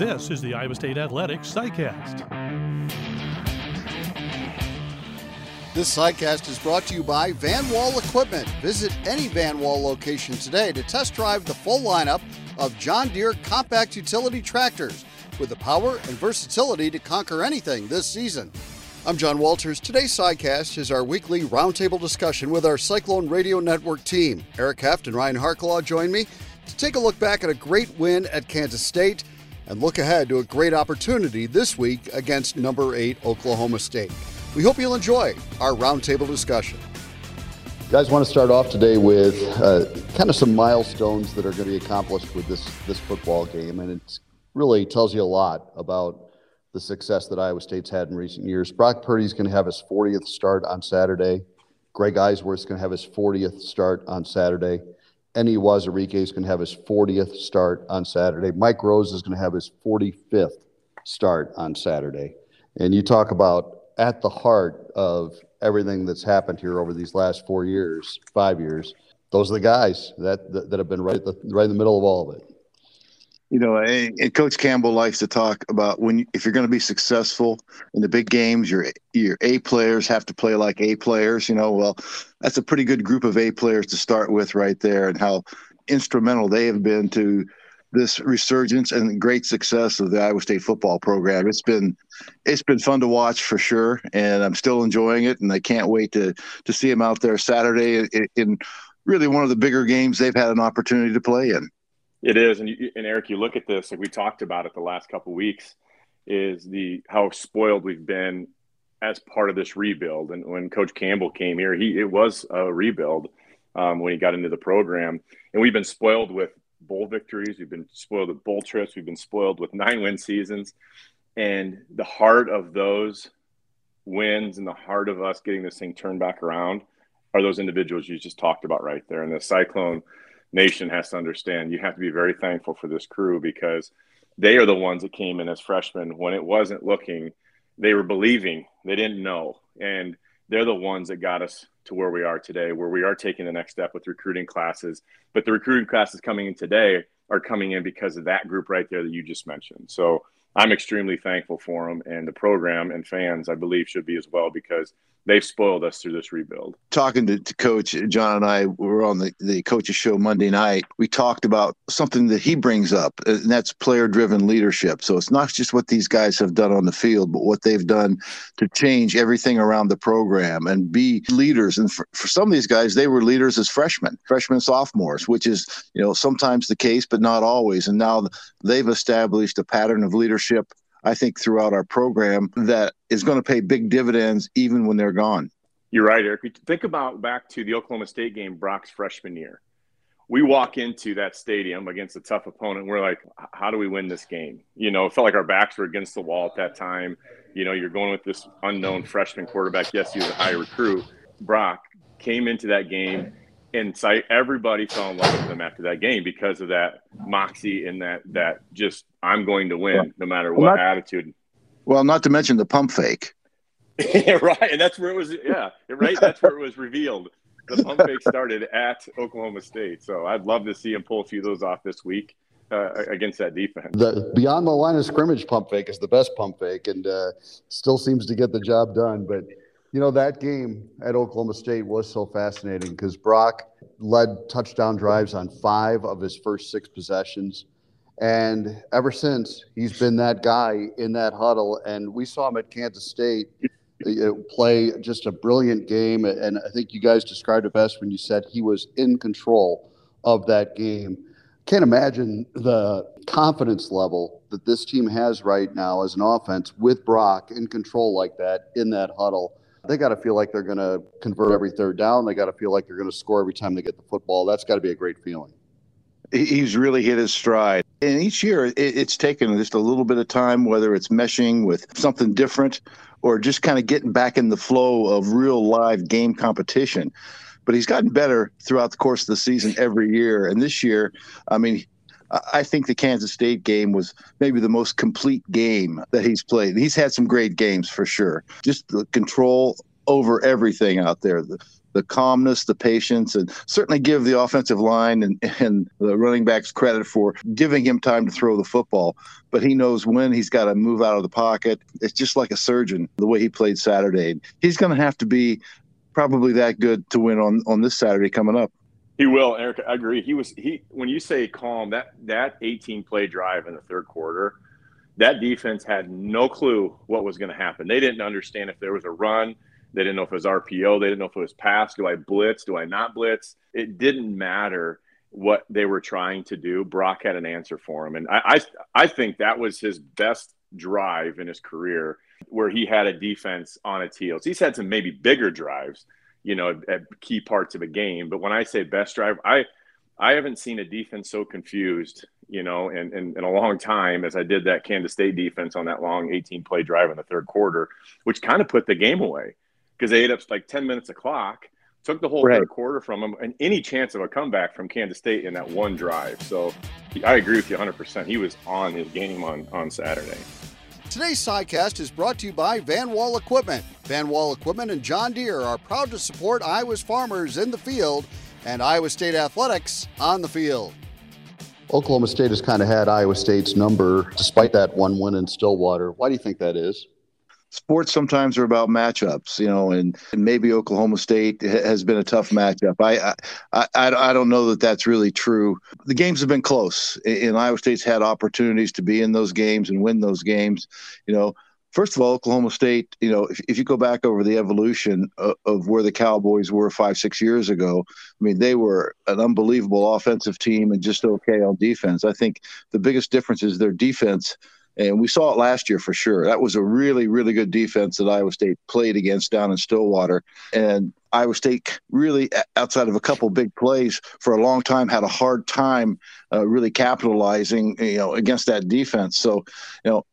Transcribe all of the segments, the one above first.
This is the Iowa State Athletics SciCast. This SciCast is brought to you by Van Wall Equipment. Visit any Van Wall location today to test drive the full lineup of John Deere compact utility tractors with the power and versatility to conquer anything this season. I'm John Walters. Today's SciCast is our weekly roundtable discussion with our Cyclone Radio Network team. Eric Heft and Ryan Harklau join me to take a look back at a great win at Kansas State and look ahead to a great opportunity this week against number eight Oklahoma State. We hope you'll enjoy our roundtable discussion. You guys want to start off today with uh, kind of some milestones that are going to be accomplished with this this football game, and it really tells you a lot about the success that Iowa State's had in recent years. Brock Purdy's going to have his 40th start on Saturday. Greg Eisworth's going to have his 40th start on Saturday. Enyi Uwazurike is going to have his 40th start on Saturday. Mike Rose is going to have his 45th start on Saturday. And you talk about at the heart of everything that's happened here over these last four years, five years. Those are the guys that that, that have been right, the, right in the middle of all of it you know, and Coach Campbell likes to talk about when if you're going to be successful in the big games, your your A players have to play like A players. You know, well, that's a pretty good group of A players to start with right there, and how instrumental they have been to this resurgence and great success of the Iowa State football program. It's been it's been fun to watch for sure, and I'm still enjoying it, and I can't wait to to see them out there Saturday in, in really one of the bigger games they've had an opportunity to play in. It is, and, you, and Eric, you look at this like we talked about it the last couple weeks, is the how spoiled we've been as part of this rebuild. And when Coach Campbell came here, he it was a rebuild um, when he got into the program, and we've been spoiled with bowl victories, we've been spoiled with bowl trips, we've been spoiled with nine win seasons, and the heart of those wins and the heart of us getting this thing turned back around are those individuals you just talked about right there. And the Cyclone nation has to understand you have to be very thankful for this crew because they are the ones that came in as freshmen. When it wasn't looking they were believing. They didn't know. And they're the ones that got us to where we are today where we are taking the next step with recruiting classes. But the recruiting classes coming in today are coming in because of that group right there that you just mentioned. So i'm extremely thankful for them and the program and fans i believe should be as well because they've spoiled us through this rebuild. Talking to, to, Coach John and I we were on the, the coaches show Monday night. We talked about something that he brings up, uh, and that's player driven leadership. So it's not just what these guys have done on the field, but what they've done to change everything around the program and be leaders. And for, for some of these guys, they were leaders as freshmen, freshmen, sophomores, which is, you know, sometimes the case, but not always. And now they've established a pattern of leadership I think, throughout our program that is going to pay big dividends even when they're gone. You're right, Eric. Think about back to the Oklahoma State game, Brock's freshman year. We walk into that stadium against a tough opponent. We're like, how do we win this game? You know, it felt like our backs were against the wall at that time. You know, you're going with this unknown freshman quarterback. Yes, he was a high recruit. Brock came into that game and so everybody fell in love with him after that game because of that moxie and that that just I'm going to win no matter what well, not, attitude. Well, not to mention the pump fake. right, and that's where it was. Yeah, right. That's where it was revealed. The pump fake started at Oklahoma State, so I'd love to see him pull a few of those off this week. Uh, against that defense. The beyond the line of scrimmage pump fake is the best pump fake, and uh, still seems to get the job done. But you know, that game at Oklahoma State was so fascinating because Brock led touchdown drives on five of his first six possessions. And ever since, he's been that guy in that huddle. And we saw him at Kansas State play just a brilliant game. And I think you guys described it best when you said he was in control of that game. Can't imagine the confidence level that this team has right now as an offense with Brock in control like that in that huddle they got to feel like they're going to convert every third down. They got to feel like they're going to score every time they get the football. That's got to be a great feeling. He's really hit his stride. And each year, it's taken just a little bit of time, whether it's meshing with something different or just kind of getting back in the flow of real live game competition. But he's gotten better throughout the course of the season every year. And this year, I mean, I think the Kansas State game was maybe the most complete game that he's played. He's had some great games for sure. Just the control over everything out there. The the calmness, the patience, and certainly give the offensive line and, and the running backs credit for giving him time to throw the football. But he knows when he's got to move out of the pocket. It's just like a surgeon, the way he played Saturday. He's going to have to be probably that good to win on, on this Saturday coming up. He will, Eric. I agree. He was he when you say calm, that that 18 play drive in the third quarter, that defense had no clue what was going to happen. They didn't understand if there was a run they didn't know if it was RPO. They didn't know if it was pass. Do I blitz? Do I not blitz? It didn't matter what they were trying to do. Brock had an answer for him, and I, I, I think that was his best drive in his career, where he had a defense on its heels. He's had some maybe bigger drives, you know, at key parts of a game. But when I say best drive, I I haven't seen a defense so confused, you know, in, in, in, a long time as I did that Kansas State defense on that long 18 play drive in the third quarter, which kind of put the game away because they ate up like 10 minutes of clock, took the whole right. third quarter from them, and any chance of a comeback from Kansas State in that one drive. So I agree with you 100%. He was on his game on, on Saturday. Today's sidecast is brought to you by Van Wall Equipment. Van Wall Equipment and John Deere are proud to support Iowa's farmers in the field and Iowa State athletics on the field. Oklahoma State has kind of had Iowa State's number despite that one win in Stillwater. Why do you think that is? Sports sometimes are about matchups, you know, and, and maybe Oklahoma State has been a tough matchup. I, I, I, I don't know that that's really true. The games have been close, and Iowa State's had opportunities to be in those games and win those games. You know, first of all, Oklahoma State, you know, if, if you go back over the evolution of, of, where the Cowboys were five, six years ago, I mean, they were an unbelievable offensive team and just okay on defense. I think the biggest difference is their defense and we saw it last year for sure. That was a really, really good defense that Iowa State played against down in Stillwater. And Iowa State really, outside of a couple big plays, for a long time had a hard time uh, really capitalizing, you know, against that defense. So, you know,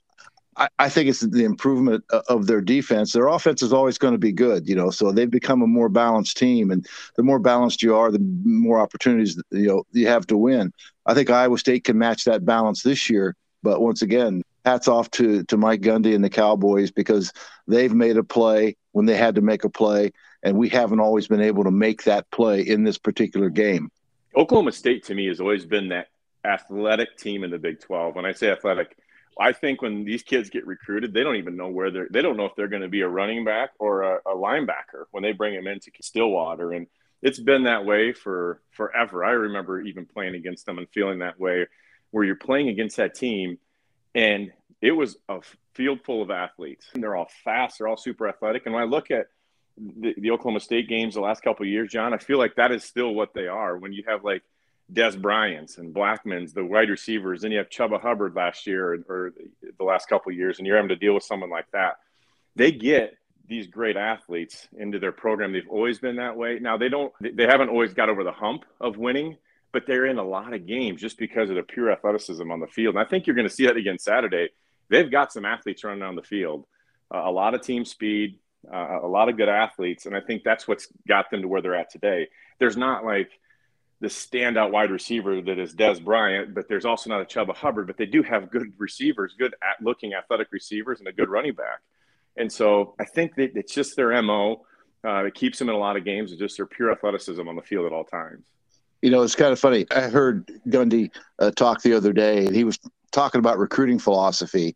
I, I think it's the improvement of their defense. Their offense is always going to be good, you know. So they've become a more balanced team, and the more balanced you are, the more opportunities you know you have to win. I think Iowa State can match that balance this year. But once again, hats off to to Mike Gundy and the Cowboys because they've made a play when they had to make a play, and we haven't always been able to make that play in this particular game. Oklahoma State to me has always been that athletic team in the Big 12. When I say athletic, I think when these kids get recruited, they don't even know where they're. They don't know if they're going to be a running back or a, a linebacker when they bring them into Stillwater, and it's been that way for forever. I remember even playing against them and feeling that way, where you're playing against that team and it was a field full of athletes. And they're all fast. They're all super athletic. And when I look at the, the Oklahoma State games the last couple years, John, I feel like that is still what they are. When you have like Dez Bryant's and Blackmon's, the wide receivers, then you have Chuba Hubbard last year or, or the last couple years, and you're having to deal with someone like that. They get these great athletes into their program. They've always been that way. Now they don't. They haven't always got over the hump of winning, but they're in a lot of games just because of the pure athleticism on the field. And I think you're going to see that again Saturday. They've got some athletes running on the field, uh, a lot of team speed, uh, a lot of good athletes, and I think that's what's got them to where they're at today. There's not like the standout wide receiver that is Dez Bryant, but there's also not a Chuba Hubbard, but they do have good receivers, good at looking athletic receivers, and a good running back. And so I think that it's just their MO. Uh, it keeps them in a lot of games. It's just their pure athleticism on the field at all times you know, it's kind of funny. I heard Gundy uh, talk the other day, and he was talking about recruiting philosophy.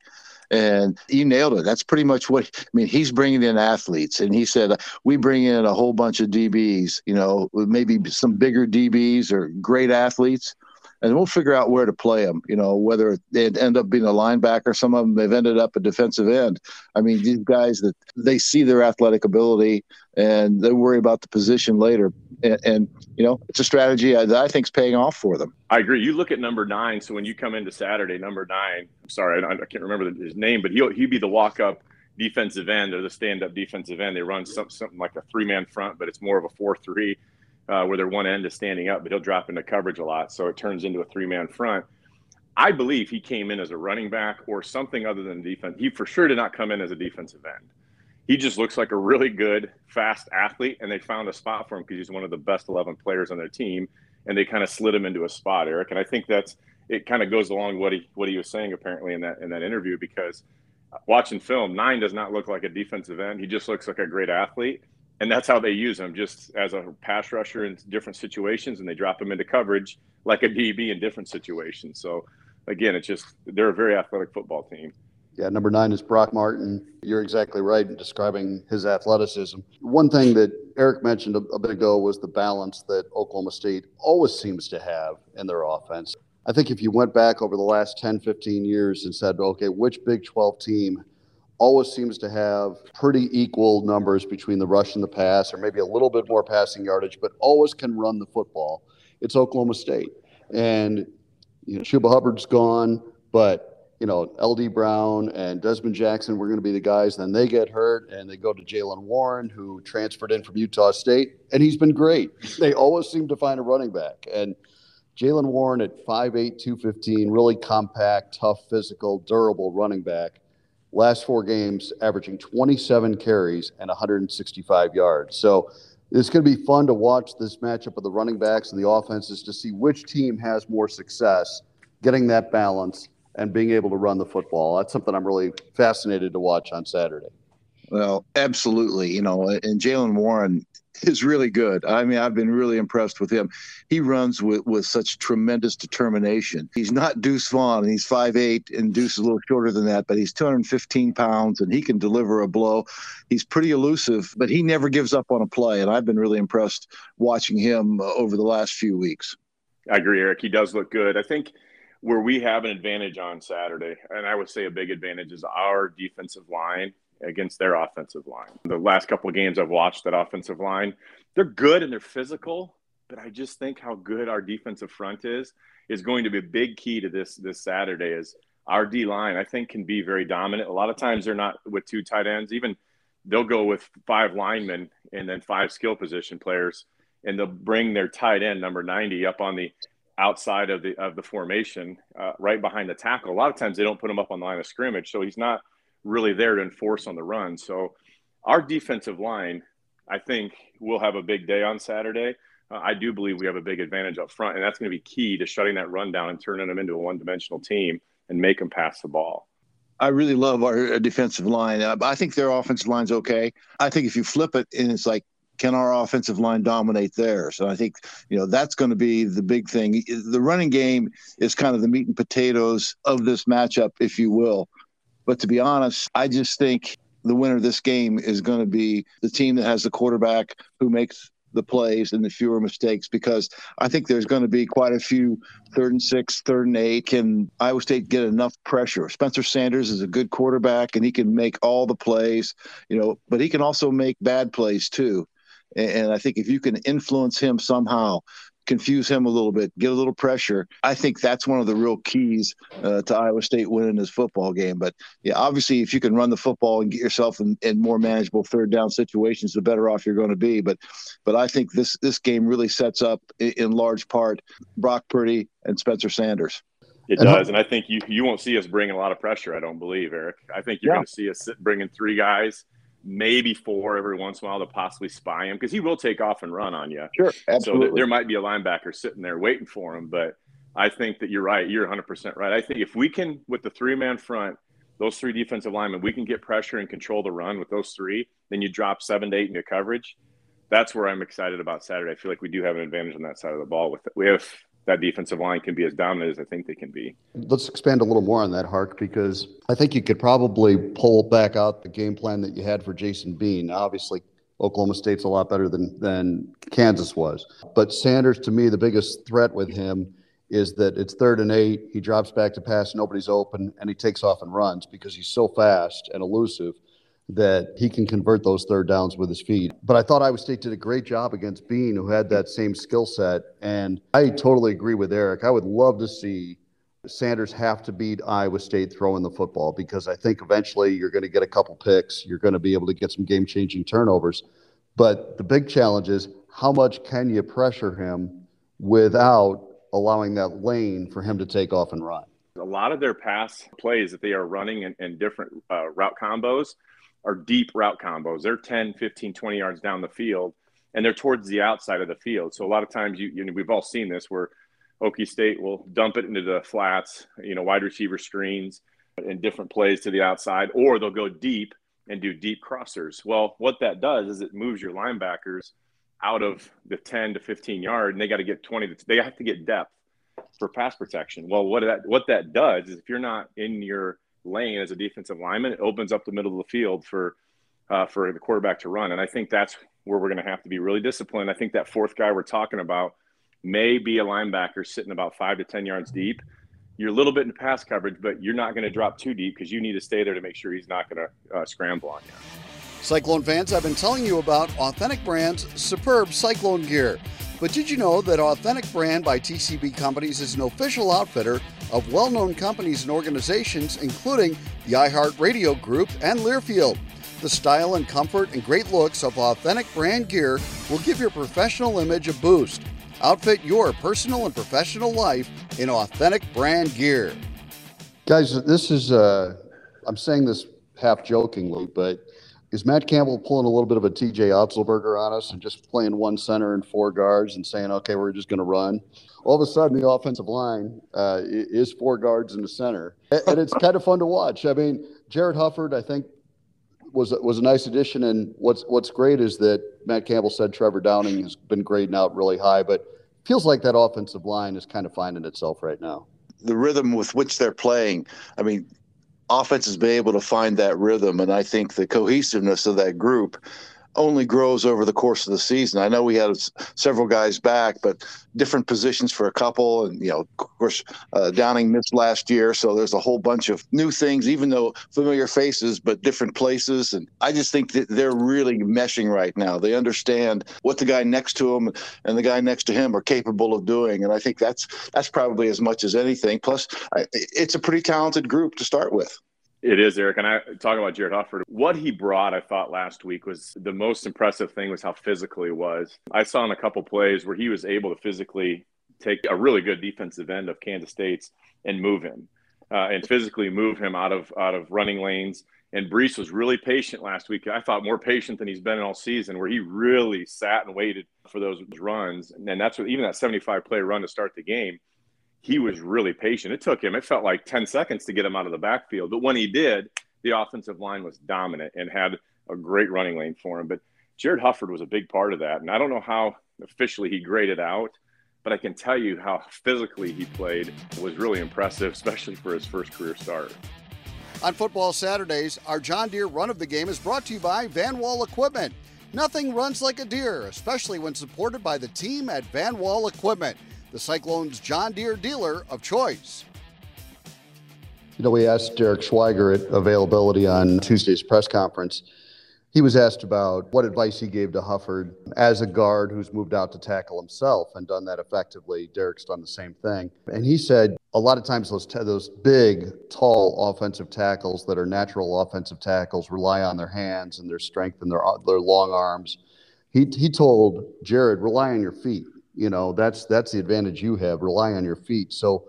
And you nailed it. That's pretty much what I mean. He's bringing in athletes, and he said we bring in a whole bunch of DBs. You know, maybe some bigger DBs or great athletes, and we'll figure out where to play them. You know, whether they end up being a linebacker, some of them they've ended up a defensive end. I mean, these guys that they see their athletic ability and they worry about the position later. And, and you know, it's a strategy that I think is paying off for them. I agree. You look at number nine. So when you come into Saturday, number nine. I'm Sorry, I, I can't remember his name, but he'll he'd be the walk up defensive end or the stand up defensive end. They run some, something like a three man front, but it's more of a four three uh, where their one end is standing up, but he'll drop into coverage a lot. So it turns into a three man front. I believe he came in as a running back or something other than defense. He for sure did not come in as a defensive end. He just looks like a really good, fast athlete, and they found a spot for him because he's one of the best 11 players on their team, and they kind of slid him into a spot, Eric. And I think that's it. Kind of goes along what he what he was saying apparently in that in that interview because watching film, nine does not look like a defensive end. He just looks like a great athlete, and that's how they use him, just as a pass rusher in different situations, and they drop him into coverage like a DB in different situations. So, again, it's just they're a very athletic football team. Yeah, number nine is Brock Martin. You're exactly right in describing his athleticism. One thing that Eric mentioned a, a, bit ago was the balance that Oklahoma State always seems to have in their offense. I think if you went back over the last 10, 15 years and said, okay, which Big 12 team always seems to have pretty equal numbers between the rush and the pass, or maybe a little bit more passing yardage, but always can run the football, it's Oklahoma State. And you know, Chuba Hubbard's gone, but you know, LD Brown and Dezmon Jackson were going to be the guys. Then they get hurt and they go to Jaylen Warren, who transferred in from Utah State, and he's been great. They always seem to find a running back. And Jaylen Warren at 5'8, 215, really compact, tough, physical, durable running back. Last four games, averaging 27 carries and 165 yards. So it's going to be fun to watch this matchup of the running backs and the offenses to see which team has more success getting that balance and being able to run the football. That's something I'm really fascinated to watch on Saturday. Well, absolutely. You know, and Jaylen Warren is really good. I mean, I've been really impressed with him. He runs with, with such tremendous determination. He's not Deuce Vaughn, and he's 5'8, and Deuce is a little shorter than that, but he's 215 pounds, and he can deliver a blow. He's pretty elusive, but he never gives up on a play, and I've been really impressed watching him uh, over the last few weeks. I agree, Eric. He does look good. I think – where we have an advantage on Saturday, and I would say a big advantage is our defensive line against their offensive line. The last couple of games I've watched that offensive line, they're good and they're physical, but I just think how good our defensive front is is going to be a big key to this this Saturday is our D line I think can be very dominant. A lot of times they're not with two tight ends, even they'll go with five linemen and then five skill position players and they'll bring their tight end number 90 up on the outside of the of the formation, uh, right behind the tackle. A lot of times they don't put him up on the line of scrimmage, so he's not really there to enforce on the run. So our defensive line, I think, will have a big day on Saturday. Uh, I do believe we have a big advantage up front, and that's going to be key to shutting that run down and turning them into a one-dimensional team and make them pass the ball. I really love our defensive line. Uh, I think their offensive line's okay. I think if you flip it and it's like can our offensive line dominate theirs? And I think you know that's going to be the big thing. The running game is kind of the meat and potatoes of this matchup, if you will. But to be honest, I just think the winner of this game is going to be the team that has the quarterback who makes the plays and the fewer mistakes because I think there's going to be quite a few third and six, third and eight. Can Iowa State get enough pressure? Spencer Sanders is a good quarterback and he can make all the plays, you know, but he can also make bad plays too. And I think if you can influence him somehow, confuse him a little bit, get a little pressure, I think that's one of the real keys uh, to Iowa State winning this football game. But yeah, obviously, if you can run the football and get yourself in, in more manageable third down situations, the better off you're going to be. But but I think this this game really sets up in, in large part Brock Purdy and Spencer Sanders. It does, and I think you you won't see us bringing a lot of pressure. I don't believe, Eric. I think you're yeah. going to see us sit, bringing three guys maybe four every once in a while to possibly spy him because he will take off and run on you. Sure, absolutely. So there might be a linebacker sitting there waiting for him, but I think that you're right. You're 100% right. I think if we can, with the three man front, those three defensive linemen, we can get pressure and control the run with those three. Then you drop seven to eight into coverage. That's where I'm excited about Saturday. I feel like we do have an advantage on that side of the ball. With it. we have that defensive line can be as dominant as I think they can be. Let's expand a little more on that, Hark, because I think you could probably pull back out the game plan that you had for Jason Bean. Obviously, Oklahoma State's a lot better than than Kansas was, but Sanders, to me, the biggest threat with him is that it's third and eight. He drops back to pass, nobody's open, and he takes off and runs because he's so fast and elusive that he can convert those third downs with his feet. But I thought Iowa State did a great job against Bean, who had that same skill set. And I totally agree with Eric. I would love to see Sanders have to beat Iowa State throwing the football because I think eventually you're going to get a couple picks. You're going to be able to get some game changing turnovers. But the big challenge is how much can you pressure him without allowing that lane for him to take off and run? A lot of their pass plays that they are running in, in different uh, route combos are deep route combos. They're 10, 15, 20 yards down the field, and they're towards the outside of the field. So a lot of times, you, you know, we've all seen this where Okie State will dump it into the flats, you know, wide receiver screens and different plays to the outside, or they'll go deep and do deep crossers. Well, what that does is it moves your linebackers out of the 10 to 15 yard, and they got to get 20. To, they have to get depth for pass protection. Well, what that what that does is if you're not in your lane as a defensive lineman, it opens up the middle of the field for uh, for the quarterback to run. And I think that's where we're going to have to be really disciplined. I think that fourth guy we're talking about may be a linebacker sitting about five to 10 yards deep. You're a little bit in pass coverage, but you're not going to drop too deep because you need to stay there to make sure he's not going to uh, scramble on you. Cyclone fans, I've been telling you about Authentic Brand's superb Cyclone gear. But did you know that Authentic Brand by TCB Companies is an official outfitter of well known companies and organizations, including the iHeartRadio Group and Learfield? The style and comfort and great looks of Authentic Brand gear will give your professional image a boost. Outfit your personal and professional life in Authentic Brand gear. Guys, this is, uh, I'm saying this half jokingly, but is Matt Campbell pulling a little bit of a TJ Otzelberger on us and just playing one center and four guards and saying, okay, we're just going to run? All of a sudden, the offensive line uh, is four guards in the center, and it's kind of fun to watch. I mean, Jarrod Hufford, I think, was was a nice addition. And what's what's great is that Matt Campbell said Trevor Downing has been grading out really high, but feels like that offensive line is kind of finding itself right now. The rhythm with which they're playing, I mean, offenses be able to find that rhythm. And I think the cohesiveness of that group only grows over the course of the season. I know we had several guys back, but different positions for a couple. And, you know, of course, uh, Downing missed last year. So there's a whole bunch of new things, even though familiar faces, but different places. And I just think that they're really meshing right now. They understand what the guy next to him and the guy next to him are capable of doing. And I think that's that's probably as much as anything. Plus, I, it's a pretty talented group to start with. It is, Eric. And I talk about Jarrod Hufford. What he brought, I thought last week was the most impressive thing was how physical he was. I saw in a couple plays where he was able to physically take a really good defensive end of Kansas State's and move him, uh, and physically move him out of out of running lanes. And Breece was really patient last week. I thought more patient than he's been all season, where he really sat and waited for those runs. And that's what even that 75 play run to start the game he was really patient. It took him, it felt like 10 seconds to get him out of the backfield. But when he did, the offensive line was dominant and had a great running lane for him. But Jarrod Hufford was a big part of that. And I don't know how officially he graded out, but I can tell you how physically he played was really impressive, especially for his first career start. On Football Saturdays, our John Deere run of the game is brought to you by Van Wall Equipment. Nothing runs like a deer, especially when supported by the team at Van Wall Equipment the Cyclones' John Deere dealer of choice. You know, we asked Derek Schweiger at availability on Tuesday's press conference. He was asked about what advice he gave to Hufford as a guard who's moved out to tackle himself and done that effectively. Derek's done the same thing. And he said a lot of times those, t- those big, tall offensive tackles that are natural offensive tackles rely on their hands and their strength and their, their long arms. He, he told Jared, rely on your feet you know that's that's the advantage you have rely on your feet. So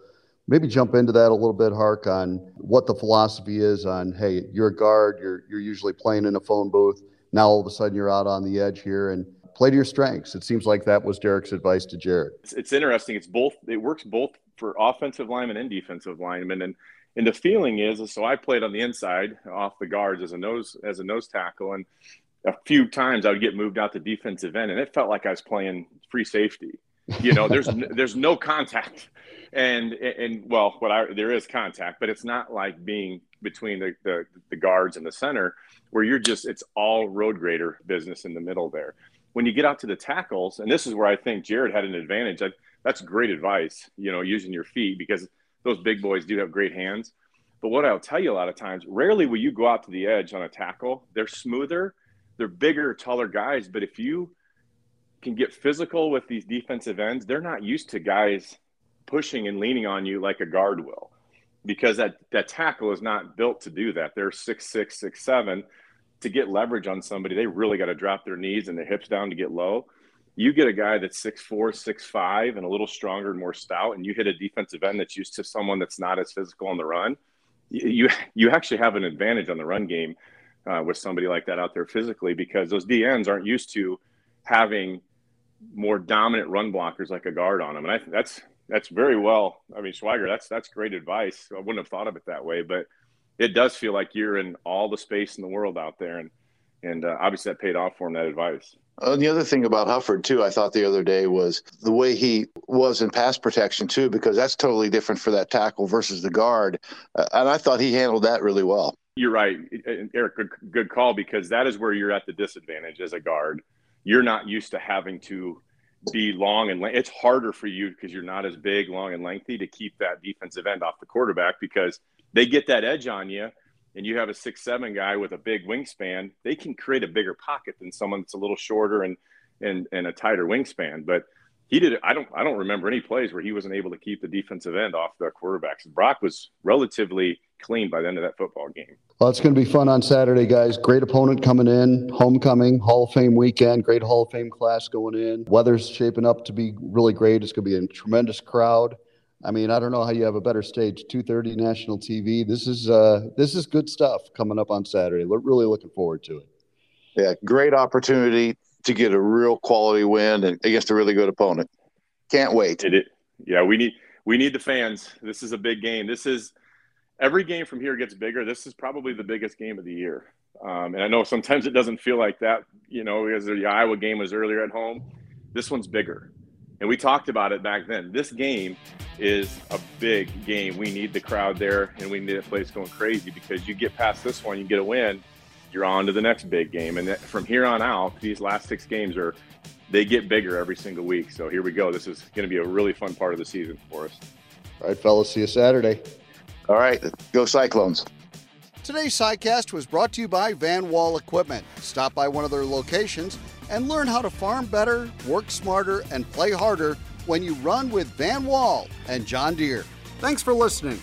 maybe jump into that a little bit hark on what the philosophy is on hey you're a guard you're you're usually playing in a phone booth. Now all of a sudden you're out on the edge here and play to your strengths. It seems like that was derek's advice to jared. It's, it's interesting. It's both it works both for offensive linemen and defensive linemen. And and the feeling is so i played on the inside off the guards as a nose as a nose tackle. And a few times I would get moved out to defensive end, and it felt like I was playing free safety. You know, there's there's no contact, and and well, what I there is contact, but it's not like being between the, the the guards and the center where you're just it's all road grader business in the middle there. When you get out to the tackles, and this is where I think Jared had an advantage. I, that's great advice, you know, using your feet because those big boys do have great hands. But what I'll tell you a lot of times, rarely will you go out to the edge on a tackle. They're smoother they're bigger, taller guys, but if you can get physical with these defensive ends, they're not used to guys pushing and leaning on you like a guard will. Because that, that tackle is not built to do that. They're six six, six seven. To get leverage on somebody, they really got to drop their knees and their hips down to get low. You get a guy that's six four, six five, and a little stronger and more stout, and you hit a defensive end that's used to someone that's not as physical on the run. You you actually have an advantage on the run game uh, with somebody like that out there physically because those DNs aren't used to having more dominant run blockers like a guard on them. And I that's that's very well. I mean, Schweiger, that's that's great advice. I wouldn't have thought of it that way, but it does feel like you're in all the space in the world out there, and and uh, obviously that paid off for him. That advice. And the other thing about Hufford too, I thought the other day was the way he was in pass protection too, because that's totally different for that tackle versus the guard, uh, and I thought he handled that really well. You're right, Eric. Good, good call because that is where you're at the disadvantage as a guard. You're not used to having to be long and it's harder for you because you're not as big, long, and lengthy to keep that defensive end off the quarterback because they get that edge on you and you have a six seven guy with a big wingspan, they can create a bigger pocket than someone that's a little shorter and and and a tighter wingspan. But he did. I don't. I don't remember any plays where he wasn't able to keep the defensive end off the quarterbacks. Brock was relatively clean by the end of that football game. Well, it's going to be fun on Saturday, guys. Great opponent coming in, homecoming, Hall of Fame weekend, great Hall of Fame class going in. Weather's shaping up to be really great. It's going to be a tremendous crowd. I mean, I don't know how you have a better stage. 2:30 national TV. This is uh, this is good stuff coming up on Saturday. We're really looking forward to it. Yeah, great opportunity to get a real quality win against a really good opponent. Can't wait. It, yeah, we need we need the fans. This is a big game. This is every game from here gets bigger. This is probably the biggest game of the year. Um, and I know sometimes it doesn't feel like that, you know, because the Iowa game was earlier at home. This one's bigger. And we talked about it back then. This game is a big game. We need the crowd there, and we need a place going crazy because you get past this one, you get a win, you're on to the next big game. And from here on out, these last six games are they get bigger every single week. So here we go. This is going to be a really fun part of the season for us. All right, fellas. See you Saturday. All right. Go Cyclones. Today's SciCast was brought to you by Van Wall Equipment. Stop by one of their locations and learn how to farm better, work smarter, and play harder when you run with Van Wall and John Deere. Thanks for listening.